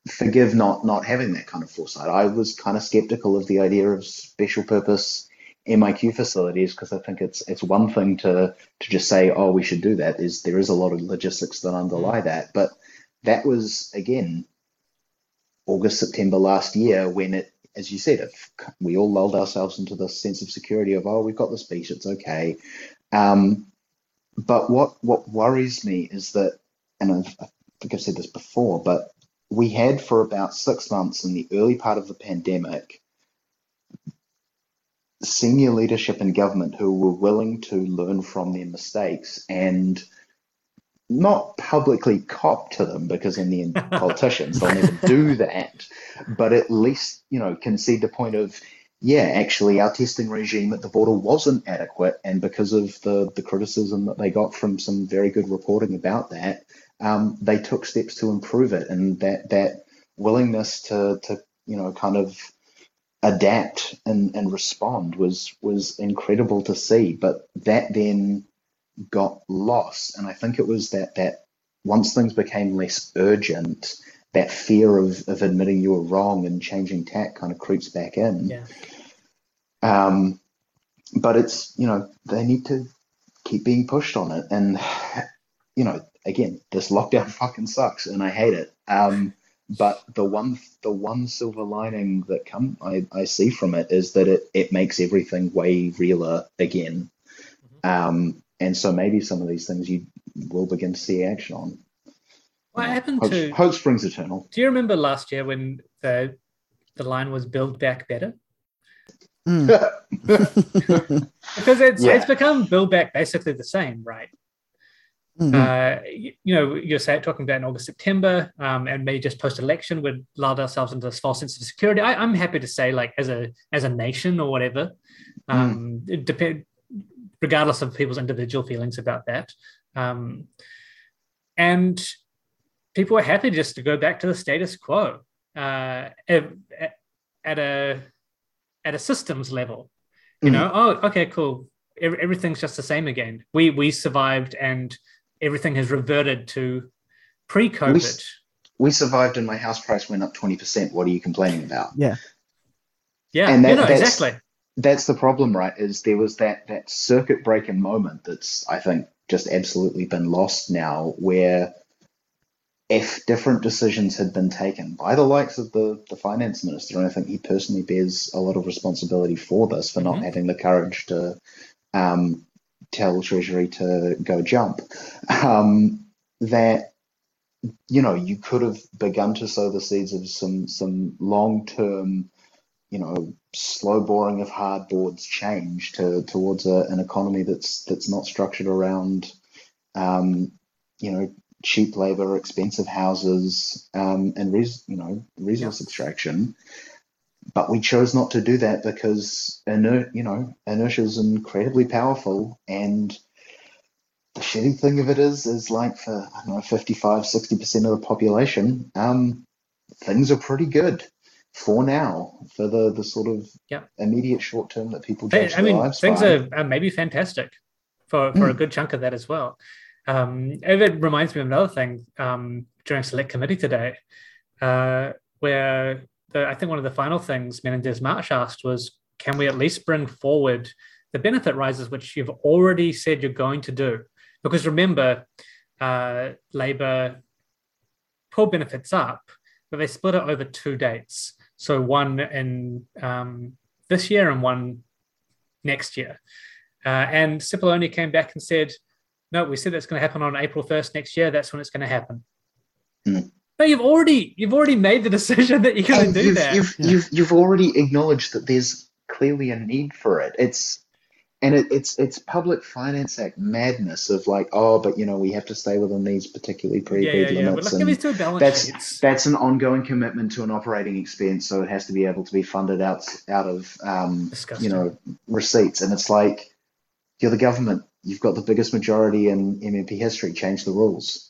forgive not not having that kind of foresight. I was kind of skeptical of the idea of special purpose MIQ facilities because I think it's it's one thing to to just say, oh, we should do that. Is there is a lot of logistics that underlie that, but that was again August September last year when it, as you said, it, we all lulled ourselves into this sense of security of oh, we've got this beach, it's okay. Um, but what what worries me is that, and I've, I think I've said this before, but we had for about six months in the early part of the pandemic senior leadership in government who were willing to learn from their mistakes and not publicly cop to them because in the end politicians they'll never do that. But at least you know concede the point of yeah actually our testing regime at the border wasn't adequate. And because of the the criticism that they got from some very good reporting about that um, they took steps to improve it. And that that willingness to to you know kind of adapt and, and respond was was incredible to see but that then got lost. And I think it was that that once things became less urgent, that fear of, of admitting you were wrong and changing tack kind of creeps back in. Yeah. Um, but it's you know they need to keep being pushed on it, and you know again this lockdown fucking sucks, and I hate it. Um, but the one the one silver lining that come I, I see from it is that it it makes everything way realer again. Mm-hmm. Um, and so maybe some of these things you will begin to see action on. What happened hope, to hope springs eternal? Do you remember last year when the the line was build back better? Mm. because it's Yeah. it's become build back basically the same, right? Mhm. Uh, you, you know, you're saying, talking about in August, September, um, and maybe just post election, we'd lulled ourselves into this false sense of security. I, I'm happy to say, like as a as a nation or whatever, um, it depend regardless of people's individual feelings about that. Um, and people were happy just to go back to the status quo uh, at, at a at a systems level. You know, oh, okay, cool. Everything's just the same again. We we survived, and everything has reverted to pre-COVID. We we survived and my house price went up 20%. What are you complaining about? yeah, yeah, and that- you know, that's- exactly. That's the problem, right? Is there was that that circuit breaking moment that's I think just absolutely been lost now where if different decisions had been taken by the likes of the, the finance minister, and I think he personally bears a lot of responsibility for this, for not Mhm. having the courage to um, tell Treasury to go jump, um, that you know you could have begun to sow the seeds of some some long term, you know, slow boring of hard boards change to towards a, an economy that's that's not structured around, um, you know, cheap labor, expensive houses, um, and res, you know resource extraction. But we chose not to do that because iner- you know inertia is incredibly powerful, and the shitty thing of it is, is like for I don't know 55, 60 percent of the population, um, things are pretty good for now for the the sort of Yeah. immediate short term that people judge I mean, things by. are, are maybe fantastic for, for a Mm. good chunk of that as well. Um, it reminds me of another thing um, during select committee today, uh, where the, I think one of the final things Menendez March asked was, can we at least bring forward the benefit rises, which you've already said you're going to do? Because remember, uh, Labor pulled benefits up, but they split it over two dates. So one in um, this year and one next year. Uh, and Sepuloni came back and said, no, we said that's going to happen on April 1st next year. That's when it's going to happen. Mm. No, you've already you've already made the decision that you're going to do you've, that. You've, Yeah. you've you've already acknowledged that there's clearly a need for it. It's and it, it's it's public finance act madness of like, oh, but you know we have to stay within these particularly yeah, yeah, pre-agreed yeah. But limits, let's give and these two balance that's sheets. that's an ongoing commitment to an operating expense, so it has to be able to be funded out out of um, you know receipts, and it's like you're the government, you've got the biggest majority in MMP history, change the rules.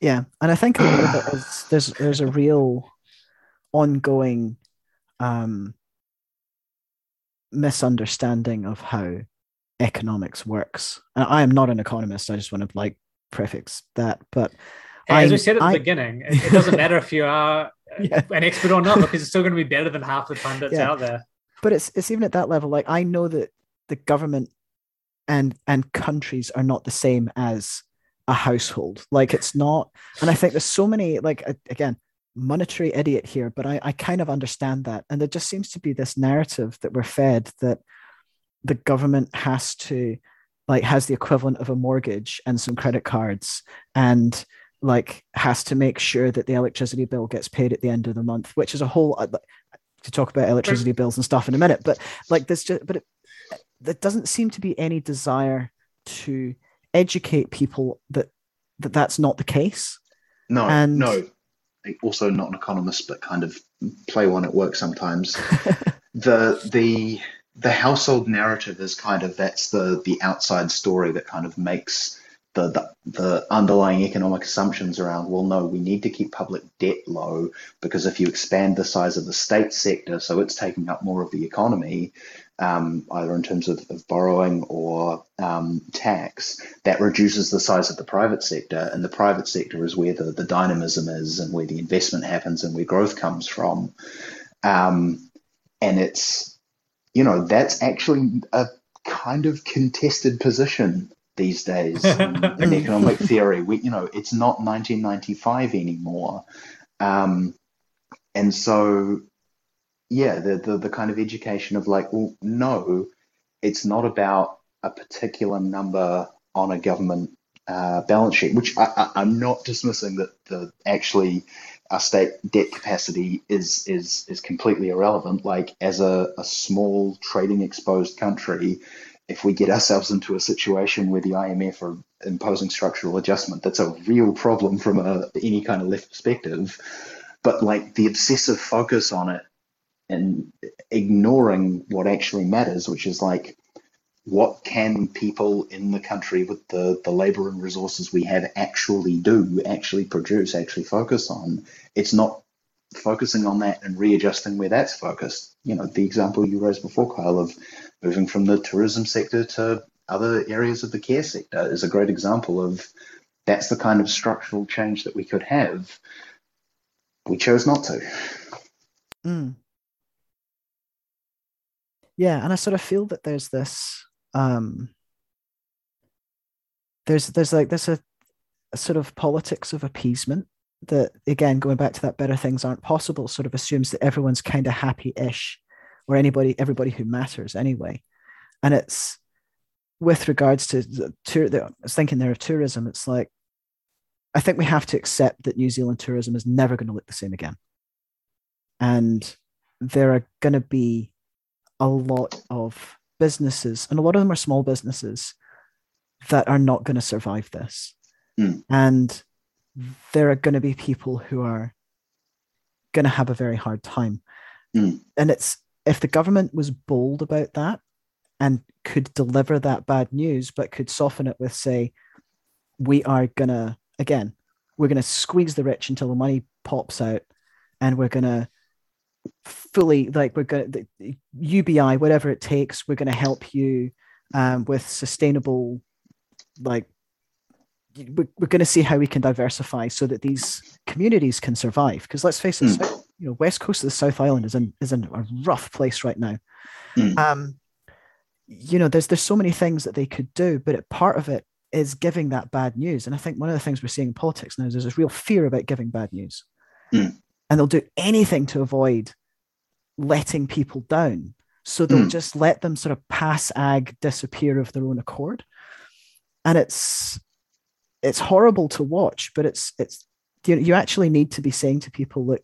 Yeah, and I think a lot of it is there's there's a real ongoing um, misunderstanding of how economics works. And I am not an economist. I just want to like prefix that, but as we I- said at the I- beginning, it, it doesn't matter if you are Yeah. an expert or not, because it's still going to be better than half the pundits Yeah. out there. but it's it's even at that level. Like I know that the government and and countries are not the same as a household. Like it's not, and I think there's so many like again monetary idiot here, but I I kind of understand that, and there just seems to be this narrative that we're fed that the government has to like has the equivalent of a mortgage and some credit cards and like has to make sure that the electricity bill gets paid at the end of the month which is a whole uh, to talk about electricity bills and stuff in a minute but like this just but it, there doesn't seem to be any desire to educate people that that that's not the case. No, And- no. Also, not an economist, but kind of play one at work sometimes. the the the household narrative is kind of that's the the outside story that kind of makes the, the the underlying economic assumptions around well no we need to keep public debt low because if you expand the size of the state sector so it's taking up more of the economy um, either in terms of, of borrowing or um, tax that reduces the size of the private sector. And the private sector is where the, the dynamism is and where the investment happens and where growth comes from. Um, and it's you know that's actually a kind of contested position these days in, in economic theory. We you know it's not 1995 anymore. Um, and so yeah the, the the kind of education of like well no it's not about a particular number on a government uh, balance sheet which I, i'm not dismissing that the actually our state debt capacity is is is completely irrelevant. Like as a, a small trading exposed country, if we get ourselves into a situation where the IMF are imposing structural adjustment, that's a real problem from a, any kind of left perspective. But like the obsessive focus on it and ignoring what actually matters, which is like what can people in the country with the, the labor and resources we have actually do, actually produce, actually focus on. It's not focusing on that and readjusting where that's focused. You know, the example you raised before, Kyle, of moving from the tourism sector to other areas of the care sector is a great example of that's the kind of structural change that we could have. We chose not to. Mm. Yeah, and I sort of feel that there's this um there's there's like there's a, a sort of politics of appeasement that again going back to that better things aren't possible sort of assumes that everyone's kind of happy-ish or anybody everybody who matters anyway. And it's with regards to the tour the, I was thinking there of tourism it's like I think we have to accept that New Zealand tourism is never going to look the same again. And there are going to be a lot of businesses, and a lot of them are small businesses that are not going to survive this. Mm. And there are going to be people who are going to have a very hard time. Mm. And it's if the government was bold about that and could deliver that bad news, but could soften it with, say, we are going to, again, we're going to squeeze the rich until the money pops out and we're going to fully like we're going to ubi whatever it takes we're going to help you um, with sustainable like we're, we're going to see how we can diversify so that these communities can survive because let's face it Mm. You know west coast of the south island is in is in a rough place right now Mm. um you know there's there's so many things that they could do but it, part of it is giving that bad news and i think one of the things we're seeing in politics now is there's this real fear about giving bad news Mm. And they'll do anything to avoid letting people down. So they'll Mm. just let them sort of pass ag disappear of their own accord. And it's it's horrible to watch, but it's it's you, you actually need to be saying to people, look,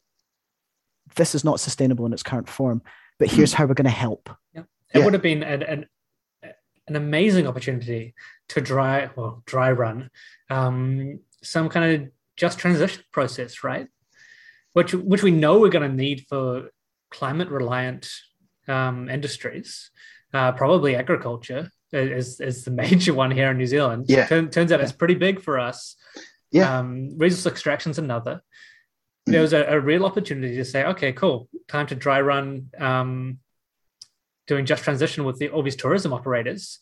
this is not sustainable in its current form, but here's how we're going to help. Yeah. It Yeah. would have been an, an an amazing opportunity to dry well dry run um, some kind of just transition process, right? Which which we know we're going to need for climate reliant um, industries, uh, probably agriculture is, is the major one here in New Zealand. Yeah. Turn, turns out it's pretty big for us. Yeah. Um, resource extraction's another. Mm. There was a, a real opportunity to say, okay, cool, time to dry run um, doing just transition with the, all these tourism operators.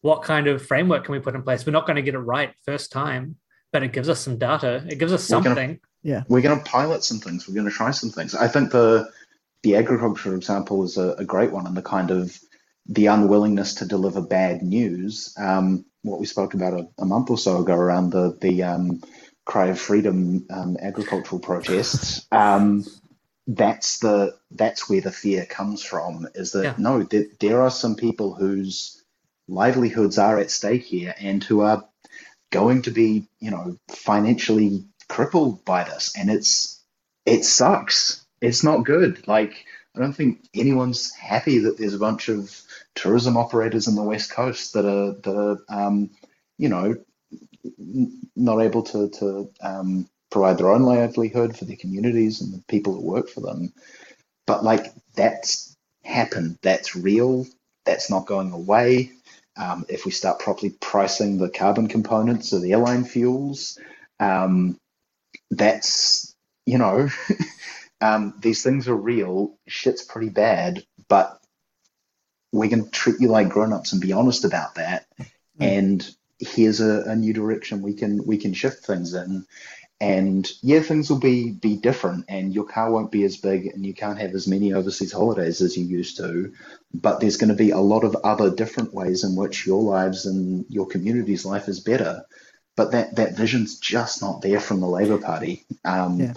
What kind of framework can we put in place? We're not going to get it right first time, but it gives us some data. It gives us We're gonna- we're going to pilot some things. We're going to try some things. I think the the agriculture example is a, a great one, and the kind of the unwillingness to deliver bad news. Um, what we spoke about a, a month or so ago around the the um, cry of freedom um, agricultural protests. Um, that's the that's where the fear comes from. Is that Yeah. no, there, there are some people whose livelihoods are at stake here, and who are going to be, you know, financially crippled by this, and it's it sucks. It's not good. Like I don't think anyone's happy that there's a bunch of tourism operators in the west coast that are that are um, you know not able to to um, provide their own livelihood for their communities and the people that work for them. But like that's happened. That's real. That's not going away. Um, if we start properly pricing the carbon components of the airline fuels, um, that's you know, um, these things are real. Shit's pretty bad, but we can treat you like grown-ups and be honest about that. Mm. And here's a, a new direction we can we can shift things in and yeah, things will be be different, and your car won't be as big, and you can't have as many overseas holidays as you used to. But there's going to be a lot of other different ways in which your lives and your community's life is better. But that that vision's just not there from the Labor Party. Um, yeah.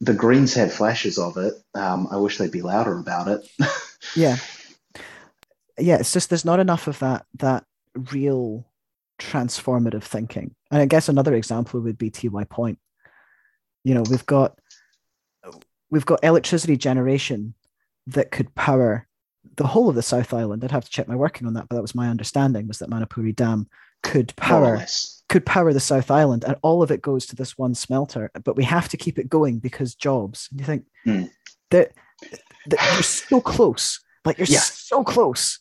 The Greens have flashes of it. Um, I wish they'd be louder about it. yeah, yeah. It's just there's not enough of that that real transformative thinking. And I guess another example would be Tiwai Point you know we've got we've got electricity generation that could power the whole of the South Island. I'd have to check my working on that, but that was my understanding was that Manapouri Dam could power could power the South Island, and all of it goes to this one smelter. But we have to keep it going because jobs. And you think mm. that, you're so close, like you're yeah. so close,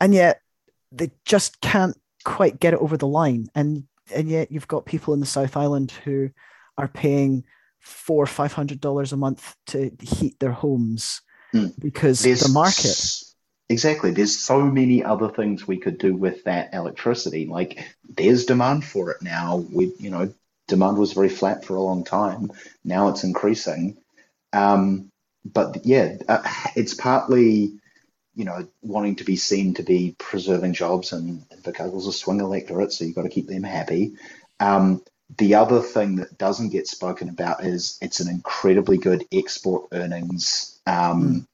and yet they just can't quite get it over the line. And and yet you've got people in the South Island who are paying four five hundred dollars a month to heat their homes mm. because there's, the market exactly. There's so many other things we could do with that electricity. Like there's demand for it now. We you know demand was very flat for a long time. Now it's increasing. Um, but yeah uh, it's partly you know wanting to be seen to be preserving jobs and Invercargill's a swing electorate so you've got to keep them happy. Um, the other thing that doesn't get spoken about is it's an incredibly good export earnings um, mm.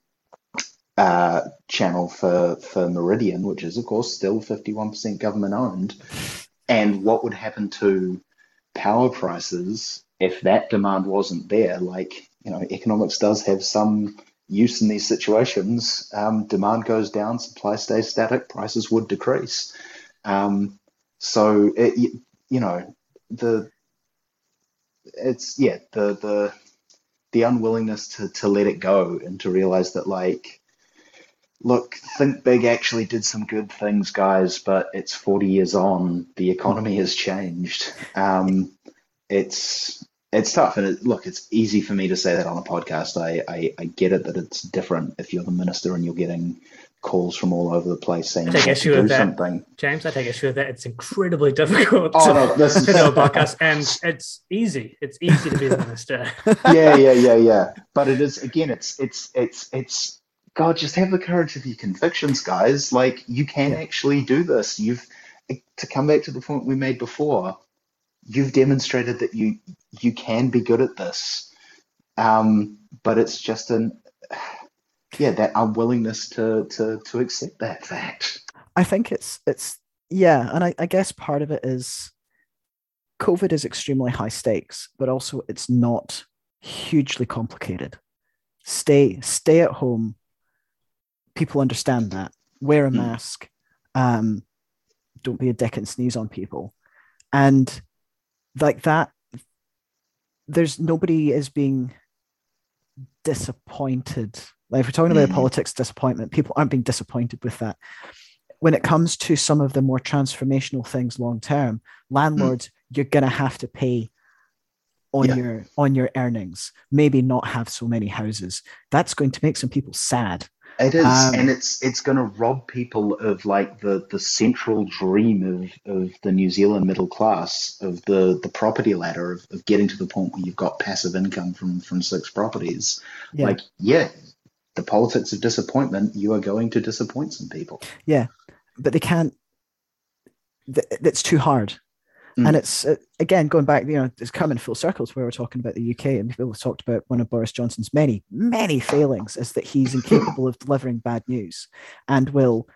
Uh, channel for, for Meridian, which is, of course, still 51% government owned. And what would happen to power prices if that demand wasn't there? Like, you know, economics does have some use in these situations. Um, demand goes down, supply stays static, prices would decrease. Um, so, it, you know, the it's yeah the the the unwillingness to to let it go and to realize that like look think big actually did some good things guys but it's 40 years on the economy has changed um, it's it's tough and it, look it's easy for me to say that on a podcast I, I i get it that it's different if you're the minister and you're getting calls from all over the place saying I take issue with that. Something. James, I take issue with that. It's incredibly difficult oh, to, no, this is... to do a podcast, and it's easy. It's easy to be the minister. yeah, yeah, yeah, yeah. But it is again. It's it's it's it's. God, just have the courage of your convictions, guys. Like you can yeah. actually do this. You've to come back to the point we made before. You've demonstrated that you you can be good at this. Um, but it's just an yeah that unwillingness to to to accept that fact i think it's it's yeah and I, I guess part of it is covid is extremely high stakes but also it's not hugely complicated stay stay at home people understand that wear a mm. mask um, don't be a dick and sneeze on people and like that there's nobody is being disappointed like if we're talking about mm. politics disappointment, people aren't being disappointed with that. When it comes to some of the more transformational things long term, landlords, mm. you're gonna have to pay on yeah. your on your earnings. Maybe not have so many houses. That's going to make some people sad. It is, um, and it's it's going to rob people of like the the central dream of of the New Zealand middle class of the the property ladder of, of getting to the point where you've got passive income from from six properties. Yeah. Like, yeah, the politics of disappointment, you are going to disappoint some people. Yeah, but they can't. That's too hard. Mm. And it's uh, again going back, you know, it's coming full circles where we're talking about the UK, and people have talked about one of Boris Johnson's many, many failings is that he's incapable of delivering bad news, and will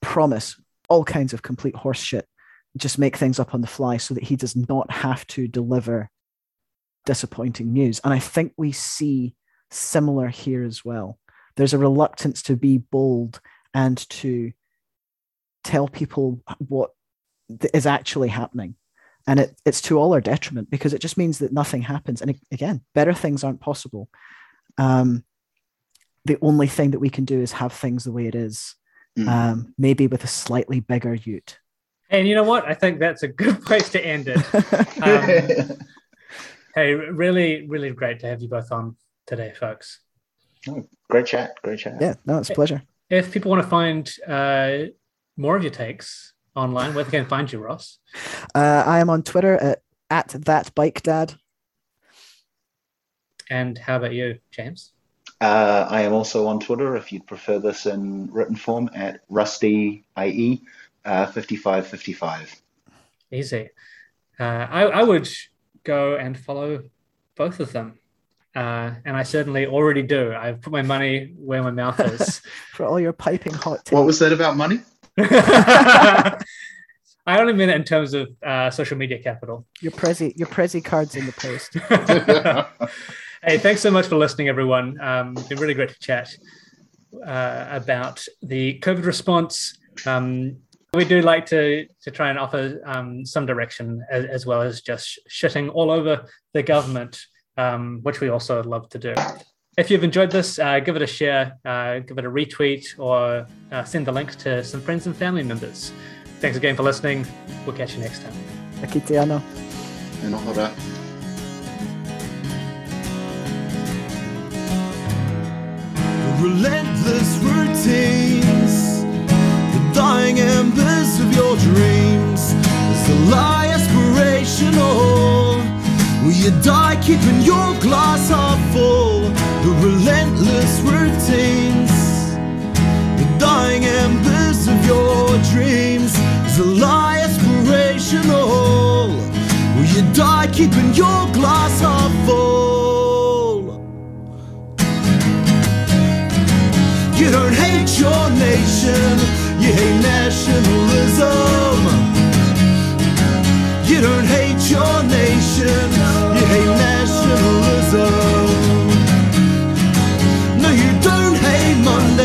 promise all kinds of complete horseshit, just make things up on the fly, so that he does not have to deliver disappointing news. And I think we see similar here as well there's a reluctance to be bold and to tell people what is actually happening. And it, it's to all our detriment because it just means that nothing happens. And again, better things aren't possible. Um, the only thing that we can do is have things the way it is, mm. um, maybe with a slightly bigger ute. And you know what? I think that's a good place to end it. Um, hey, really, really great to have you both on today, folks. Oh, great chat. Great chat. Yeah, no, it's a pleasure. If people want to find uh, more of your takes online, where they can find you, Ross? Uh, I am on Twitter at, at that bike dad. And how about you, James? Uh, I am also on Twitter, if you'd prefer this in written form, at Rusty IE uh, 5555. Easy. Uh, I, I would go and follow both of them. Uh, and I certainly already do. I've put my money where my mouth is. For all your piping hot What was that about money? I only mean it in terms of uh, social media capital. Your Prezzy, your Prezzy cards in the post. hey, thanks so much for listening, everyone. Um, it's been really great to chat uh, about the COVID response. Um, we do like to to try and offer um, some direction as, as, well as just shitting all over the government, um, which we also love to do. If you've enjoyed this, uh, give it a share, uh, give it a retweet, or uh, send the link to some friends and family members. Thanks again for listening. We'll catch you next time. Aki te ano. Relentless routines, the dying embers of your dreams. Is the lie aspirational? Will you die keeping your glass half full? The relentless routines, the dying embers of your dreams is a lie aspirational. Will you die keeping your glass half full? You don't hate your nation, you hate nationalism. You don't hate your nation hate nationalism. No, you don't hate Monday.